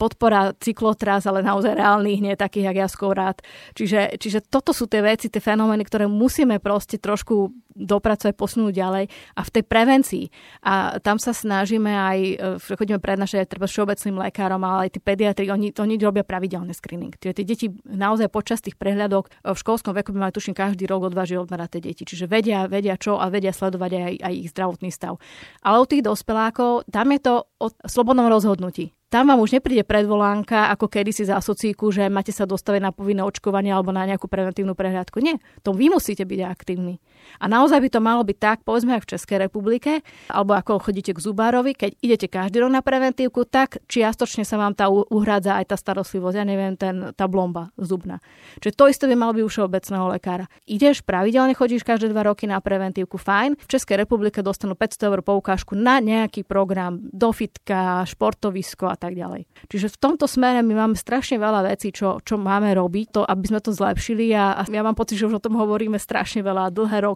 Podpora cyklotras, ale naozaj reálnych, nie takých, jak ja skôr rád. Čiže, čiže toto sú tie veci, tie fenomény, ktoré musíme proste trošku dopracovať, posunúť ďalej a v tej prevencii. A tam sa snažíme aj, e, chodíme prednášať aj treba všeobecným lekárom, ale aj tí pediatri, oni, oni robia pravidelný screening. Čiže tie deti naozaj počas tých prehľadok e, v školskom veku by mali tuším každý rok odváži odmerať tie deti. Čiže vedia, vedia čo a vedia sledovať aj, aj ich zdravotný stav. Ale u tých dospelákov, tam je to o slobodnom rozhodnutí. Tam vám už nepríde predvolánka, ako kedysi za asocíku, že máte sa dostaviť na povinné očkovanie alebo na nejakú preventívnu prehľadku. Nie, to vy musíte byť aktívni. A naozaj by to malo byť tak, povedzme aj v Českej republike, alebo ako chodíte k zubárovi, keď idete každý rok na preventívku, tak čiastočne sa vám tá uhrádza aj tá starostlivosť, ja neviem, ten, tá blomba zubná. Čiže to isté by malo byť u všeobecného lekára. Ideš pravidelne, chodíš každé dva roky na preventívku, fajn. V Českej republike dostanú 500 eur poukážku na nejaký program, do fitka, športovisko a tak ďalej. Čiže v tomto smere my máme strašne veľa vecí, čo, čo máme robiť, to, aby sme to zlepšili a, a ja mám pocit, že už o tom hovoríme strašne veľa, dlhé roky,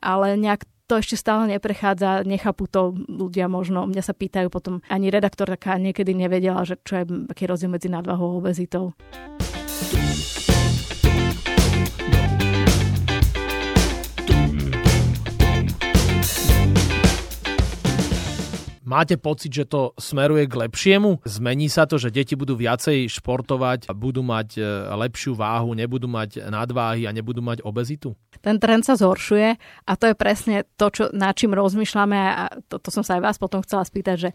ale nejak to ešte stále neprechádza, nechápu to ľudia možno. Mňa sa pýtajú potom, ani redaktorka niekedy nevedela, že čo je, aký rozdiel medzi nadvahou a obezitou. Máte pocit, že to smeruje k lepšiemu? Zmení sa to, že deti budú viacej športovať budú mať e, lepšiu váhu, nebudú mať nadváhy a nebudú mať obezitu? Ten trend sa zhoršuje a to je presne to, čo, nad čím rozmýšľame a to, to som sa aj vás potom chcela spýtať, že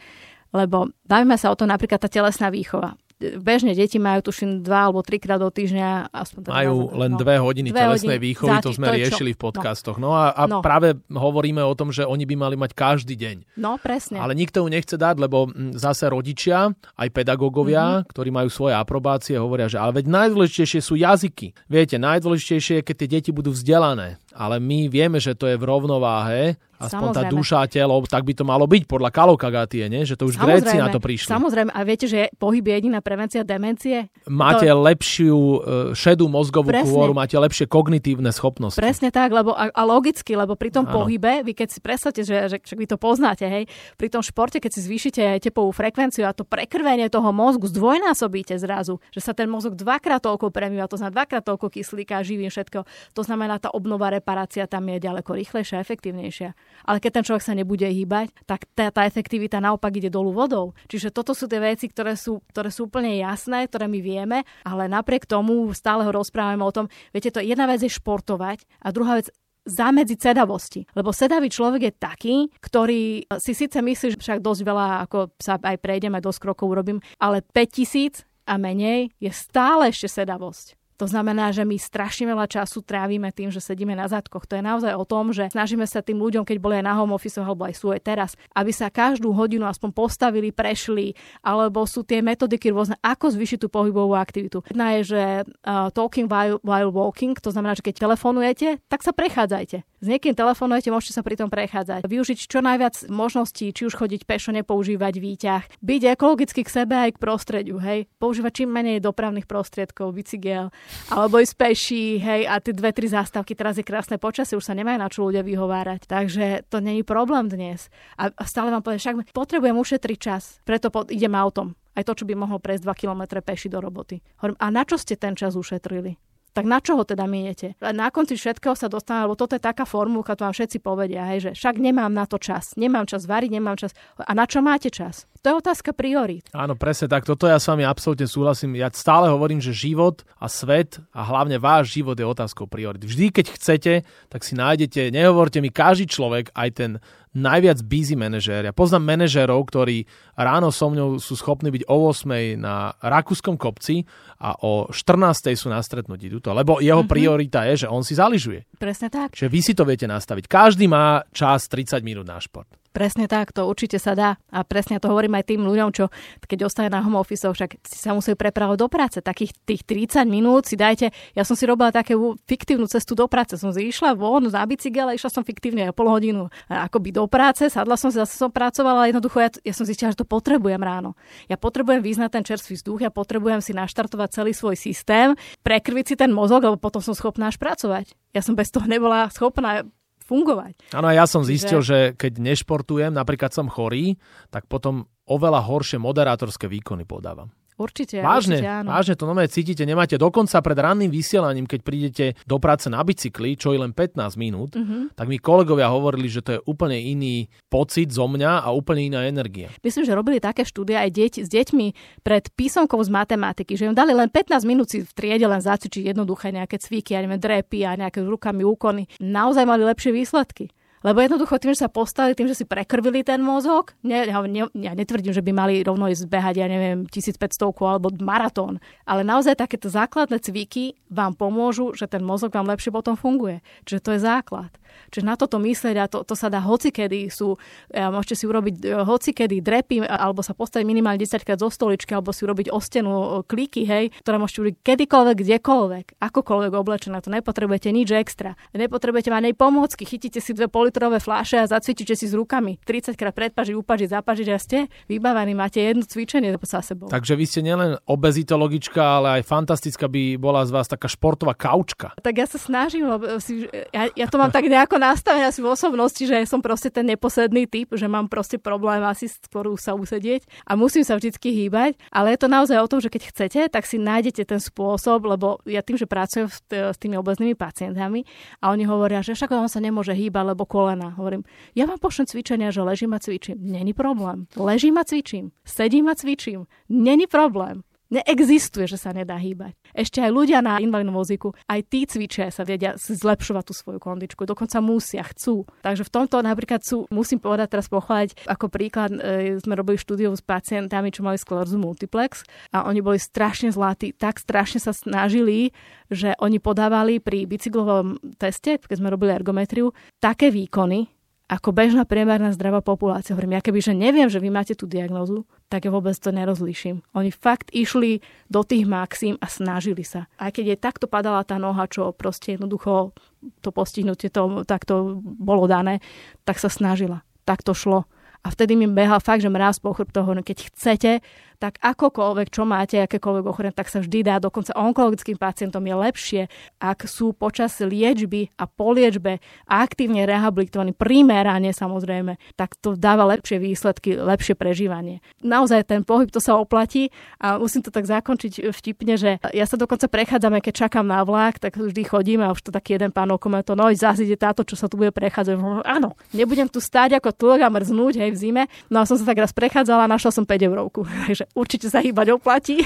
lebo bavíme sa o tom napríklad tá telesná výchova bežne deti majú tuším dva alebo trikrát do týždňa. Aspoň teda majú no, len dve hodiny dve telesnej hodiny, výchovy, záti, to sme to riešili čo? v podcastoch. No, no a, a no. práve hovoríme o tom, že oni by mali mať každý deň. No, presne. Ale nikto ju nechce dať, lebo zase rodičia, aj pedagógovia, mm-hmm. ktorí majú svoje aprobácie, hovoria, že ale veď najdôležitejšie sú jazyky. Viete, najdôležitejšie je, keď tie deti budú vzdelané ale my vieme, že to je v rovnováhe, aspoň Samozrejme. tá duša a telo, tak by to malo byť podľa Kalokagatie, nie? že to už Samozrejme. Gréci na to prišli. Samozrejme, a viete, že pohyb je jediná prevencia demencie? Máte to... lepšiu uh, šedú mozgovú Presne. kôru, máte lepšie kognitívne schopnosti. Presne tak, lebo a, a logicky, lebo pri tom ano. pohybe, vy keď si predstavte, že, že že vy to poznáte, hej, pri tom športe, keď si zvýšite tepovú frekvenciu a to prekrvenie toho mozgu zdvojnásobíte zrazu, že sa ten mozog dvakrát toľko premýva, to znamená dvakrát toľko kyslíka, živín, všetko, to znamená tá obnova reparácia tam je ďaleko rýchlejšia, efektívnejšia. Ale keď ten človek sa nebude hýbať, tak tá, tá efektivita naopak ide dolu vodou. Čiže toto sú tie veci, ktoré sú, ktoré sú úplne jasné, ktoré my vieme, ale napriek tomu stále ho rozprávame o tom, viete, to jedna vec je športovať a druhá vec zamedziť sedavosti. Lebo sedavý človek je taký, ktorý si síce myslí, že však dosť veľa, ako sa aj prejdem, aj dosť krokov urobím, ale 5000 a menej je stále ešte sedavosť. To znamená, že my strašne veľa času trávime tým, že sedíme na zadkoch. To je naozaj o tom, že snažíme sa tým ľuďom, keď boli aj na home office alebo aj sú aj teraz, aby sa každú hodinu aspoň postavili, prešli, alebo sú tie metodiky rôzne, ako zvyšiť tú pohybovú aktivitu. Jedna je, že uh, talking while, while walking, to znamená, že keď telefonujete, tak sa prechádzajte. S niekým telefonujete, môžete sa pri tom prechádzať. Využiť čo najviac možností, či už chodiť pešo, nepoužívať výťah, byť ekologicky k sebe aj k prostrediu, hej. Používať čím menej dopravných prostriedkov, bicykel, alebo ísť peší, hej, a tie dve, tri zástavky, teraz je krásne počasie, už sa nemajú na čo ľudia vyhovárať. Takže to není problém dnes. A stále vám poviem, však potrebujem ušetriť čas, preto po, idem autom. Aj to, čo by mohol prejsť 2 km peši do roboty. Hovorím, a na čo ste ten čas ušetrili? Tak na čo ho teda miniete? A na konci všetkého sa dostane, lebo toto je taká formulka, to vám všetci povedia, hej, že však nemám na to čas, nemám čas variť, nemám čas. A na čo máte čas? To je otázka priorít. Áno, presne tak. Toto ja s vami absolútne súhlasím. Ja stále hovorím, že život a svet a hlavne váš život je otázkou priorít. Vždy, keď chcete, tak si nájdete, nehovorte mi, každý človek, aj ten najviac busy manažér. Ja poznám manažérov, ktorí ráno so mňou sú schopní byť o 8 na Rakúskom kopci a o 14 sú na stretnutí tuto, lebo jeho mm-hmm. priorita je, že on si zaližuje. Presne tak. Že vy si to viete nastaviť. Každý má čas 30 minút na šport. Presne tak, to určite sa dá. A presne to hovorím aj tým ľuďom, čo keď ostane na home office, však si sa musí prepravať do práce. Takých tých 30 minút si dajte. Ja som si robila takú fiktívnu cestu do práce. Som si išla von na bicykel a išla som fiktívne aj pol hodinu akoby do práce. Sadla som si, zase som pracovala, ale jednoducho ja, ja som zistila, že to potrebujem ráno. Ja potrebujem vyznať ten čerstvý vzduch, ja potrebujem si naštartovať celý svoj systém, prekrviť si ten mozog, lebo potom som schopná až pracovať. Ja som bez toho nebola schopná fungovať. Áno, ja som zistil, že... že keď nešportujem, napríklad som chorý, tak potom oveľa horšie moderátorské výkony podávam. Určite. Vážne, určite áno. vážne to nové cítite, nemáte dokonca pred ranným vysielaním, keď prídete do práce na bicykli, čo je len 15 minút, mm-hmm. tak mi kolegovia hovorili, že to je úplne iný pocit zo mňa a úplne iná energia. Myslím, že robili také štúdie aj deť, s deťmi pred písomkou z matematiky, že im dali len 15 minút si v triede len zacvičiť jednoduché nejaké cviky, ja neviem, drepy a nejaké rukami úkony. Naozaj mali lepšie výsledky. Lebo jednoducho tým, že sa postali, tým, že si prekrvili ten mozog, ne, ne, ja netvrdím, že by mali rovno ísť behať, ja neviem, 1500 alebo maratón, ale naozaj takéto základné cviky vám pomôžu, že ten mozog vám lepšie potom funguje. Čiže to je základ. Čiže na toto myslieť a to, to sa dá hocikedy sú, môžete si urobiť e, hocikedy drepy alebo sa postaviť minimálne 10 krát zo stoličky alebo si urobiť o stenu e, kliky, hej, ktoré môžete urobiť kedykoľvek, kdekoľvek, akokoľvek oblečené, to nepotrebujete nič extra. Nepotrebujete mať nej pomôcky, chytíte si dve politrové fľaše a zacvičíte si s rukami. 30 krát predpažiť, upažiť, zapažiť a ste vybavení, máte jedno cvičenie za sebou. Takže vy ste nielen obezitologička, ale aj fantastická by bola z vás taká športová kaučka. Tak ja sa snažím, lebo si, ja, ja to mám tak nejako nastavená si v osobnosti, že som proste ten neposedný typ, že mám proste problém asi skôr sa usedieť a musím sa vždy hýbať, ale je to naozaj o tom, že keď chcete, tak si nájdete ten spôsob, lebo ja tým, že pracujem s tými obeznými pacientami a oni hovoria, že však on sa nemôže hýbať, lebo kolena. Hovorím, ja vám pošlem cvičenia, že ležím a cvičím. Není problém. Ležím a cvičím. Sedím a cvičím. Není problém. Neexistuje, že sa nedá hýbať. Ešte aj ľudia na invalidnom vozíku, aj tí cvičia sa vedia zlepšovať tú svoju kondičku, dokonca musia, chcú. Takže v tomto napríklad sú, musím povedať teraz pochváliť, ako príklad e, sme robili štúdiu s pacientami, čo mali sklerzu multiplex a oni boli strašne zlatí, tak strašne sa snažili, že oni podávali pri bicyklovom teste, keď sme robili ergometriu, také výkony, ako bežná priemerná zdravá populácia. Hovorím, ja keby, že neviem, že vy máte tú diagnózu, tak vôbec to nerozlíšim. Oni fakt išli do tých maxim a snažili sa. Aj keď je takto padala tá noha, čo proste jednoducho to postihnutie to takto bolo dané, tak sa snažila. Tak to šlo. A vtedy mi behal fakt, že mráz po chrbtoch, keď chcete, tak akokoľvek, čo máte, akékoľvek ochorenie, tak sa vždy dá. Dokonca onkologickým pacientom je lepšie, ak sú počas liečby a po liečbe aktívne rehabilitovaní, primerane samozrejme, tak to dáva lepšie výsledky, lepšie prežívanie. Naozaj ten pohyb, to sa oplatí a musím to tak zakončiť vtipne, že ja sa dokonca prechádzam, keď čakám na vlak, tak vždy chodím a už to taký jeden pán to, no zase ide táto, čo sa tu bude prechádzať. Áno, nebudem tu stáť ako tlak a mrznúť, hej, v zime. No a som sa tak raz prechádzala a našla som 5 eurovku. (laughs) Takže určite sa hýbať oplatí.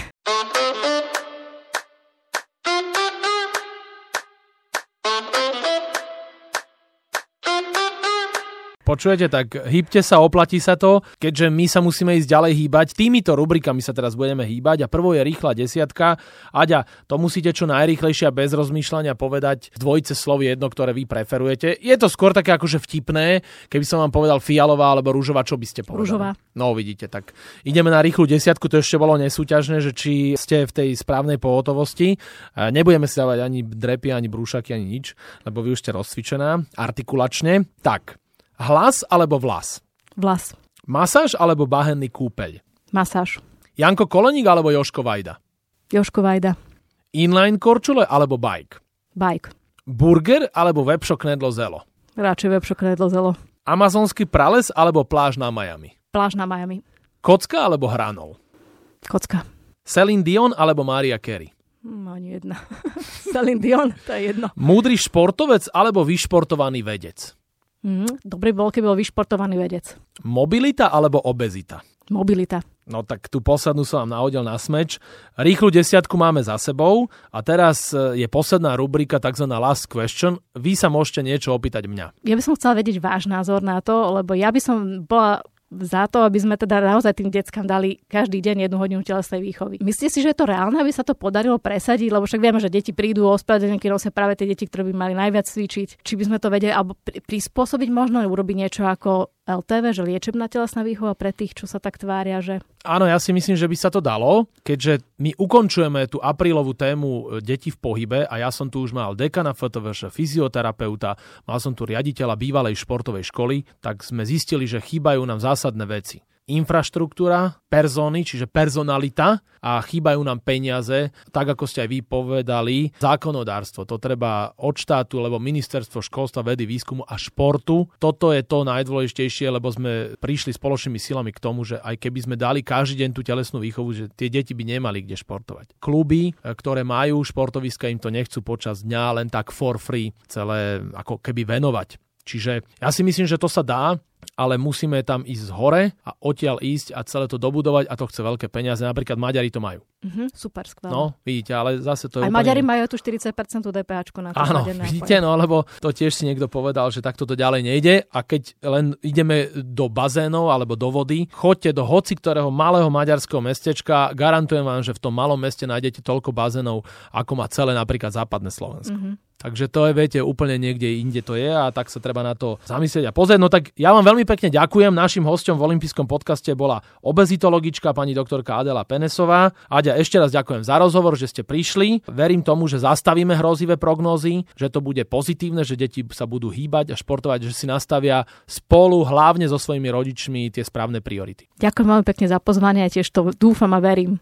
Počujete, tak hýbte sa, oplatí sa to, keďže my sa musíme ísť ďalej hýbať. Týmito rubrikami sa teraz budeme hýbať a prvo je rýchla desiatka. Aďa, to musíte čo najrýchlejšie a bez rozmýšľania povedať v dvojice slovy jedno, ktoré vy preferujete. Je to skôr také akože vtipné, keby som vám povedal fialová alebo rúžová, čo by ste povedali? Rúžová. No vidíte, tak ideme na rýchlu desiatku, to ešte bolo nesúťažné, že či ste v tej správnej pohotovosti. Nebudeme si dávať ani drepy, ani brúšaky, ani nič, lebo vy už ste rozcvičená artikulačne. Tak, Hlas alebo vlas? Vlas. Masáž alebo bahenný kúpeľ? Masáž. Janko Koleník alebo Joško Vajda? Joško Vajda. Inline korčule alebo bike? Bike. Burger alebo vepšo knedlo zelo? Radšej vepšo knedlo zelo. Amazonský prales alebo pláž na Miami? Pláž na Miami. Kocka alebo hranol? Kocka. Celine Dion alebo Maria Carey? Hmm, ani jedna. (laughs) Celine Dion, to je jedno. Múdry športovec alebo vyšportovaný vedec? Mm, dobrý bol, keby bol vyšportovaný vedec. Mobilita alebo obezita? Mobilita. No tak tú poslednú som vám nahodil na smeč. Rýchlu desiatku máme za sebou a teraz e, je posledná rubrika tzv. last question. Vy sa môžete niečo opýtať mňa. Ja by som chcela vedieť váš názor na to, lebo ja by som bola za to, aby sme teda naozaj tým deckám dali každý deň jednu hodinu telesnej výchovy. Myslíte si, že je to reálne, aby sa to podarilo presadiť? Lebo však vieme, že deti prídu o ospravedlnenky nosia práve tie deti, ktoré by mali najviac cvičiť. Či by sme to vedeli alebo prispôsobiť možno, urobiť niečo ako LTV, že liečebná telesná výchova pre tých, čo sa tak tvária, že... Áno, ja si myslím, že by sa to dalo, keďže my ukončujeme tú aprílovú tému e, deti v pohybe a ja som tu už mal dekana FTVŠ, fyzioterapeuta, mal som tu riaditeľa bývalej športovej školy, tak sme zistili, že chýbajú nám zásadné veci infraštruktúra, persony, čiže personalita a chýbajú nám peniaze, tak ako ste aj vy povedali, zákonodárstvo. To treba od štátu, lebo ministerstvo školstva, vedy, výskumu a športu. Toto je to najdôležitejšie, lebo sme prišli spoločnými silami k tomu, že aj keby sme dali každý deň tú telesnú výchovu, že tie deti by nemali kde športovať. Kluby, ktoré majú športoviska, im to nechcú počas dňa len tak for free celé ako keby venovať. Čiže ja si myslím, že to sa dá ale musíme tam ísť z hore a odtiaľ ísť a celé to dobudovať a to chce veľké peniaze. Napríklad Maďari to majú. Mm-hmm, super, skvelé. No, vidíte, ale zase to je Aj úplne... Maďari majú tu 40% DPH na to Áno, vidíte, no lebo to tiež si niekto povedal, že takto to ďalej nejde a keď len ideme do bazénov alebo do vody, choďte do hoci ktorého malého maďarského mestečka, garantujem vám, že v tom malom meste nájdete toľko bazénov, ako má celé napríklad západné Slovensko. Mm-hmm. Takže to je, viete, úplne niekde inde to je a tak sa treba na to zamyslieť a pozrieť. No tak ja vám veľmi pekne ďakujem. Našim hostom v olympijskom podcaste bola obezitologička pani doktorka Adela Penesová. Aďa, ešte raz ďakujem za rozhovor, že ste prišli. Verím tomu, že zastavíme hrozivé prognózy, že to bude pozitívne, že deti sa budú hýbať a športovať, že si nastavia spolu, hlavne so svojimi rodičmi, tie správne priority. Ďakujem veľmi pekne za pozvanie tiež to dúfam a verím.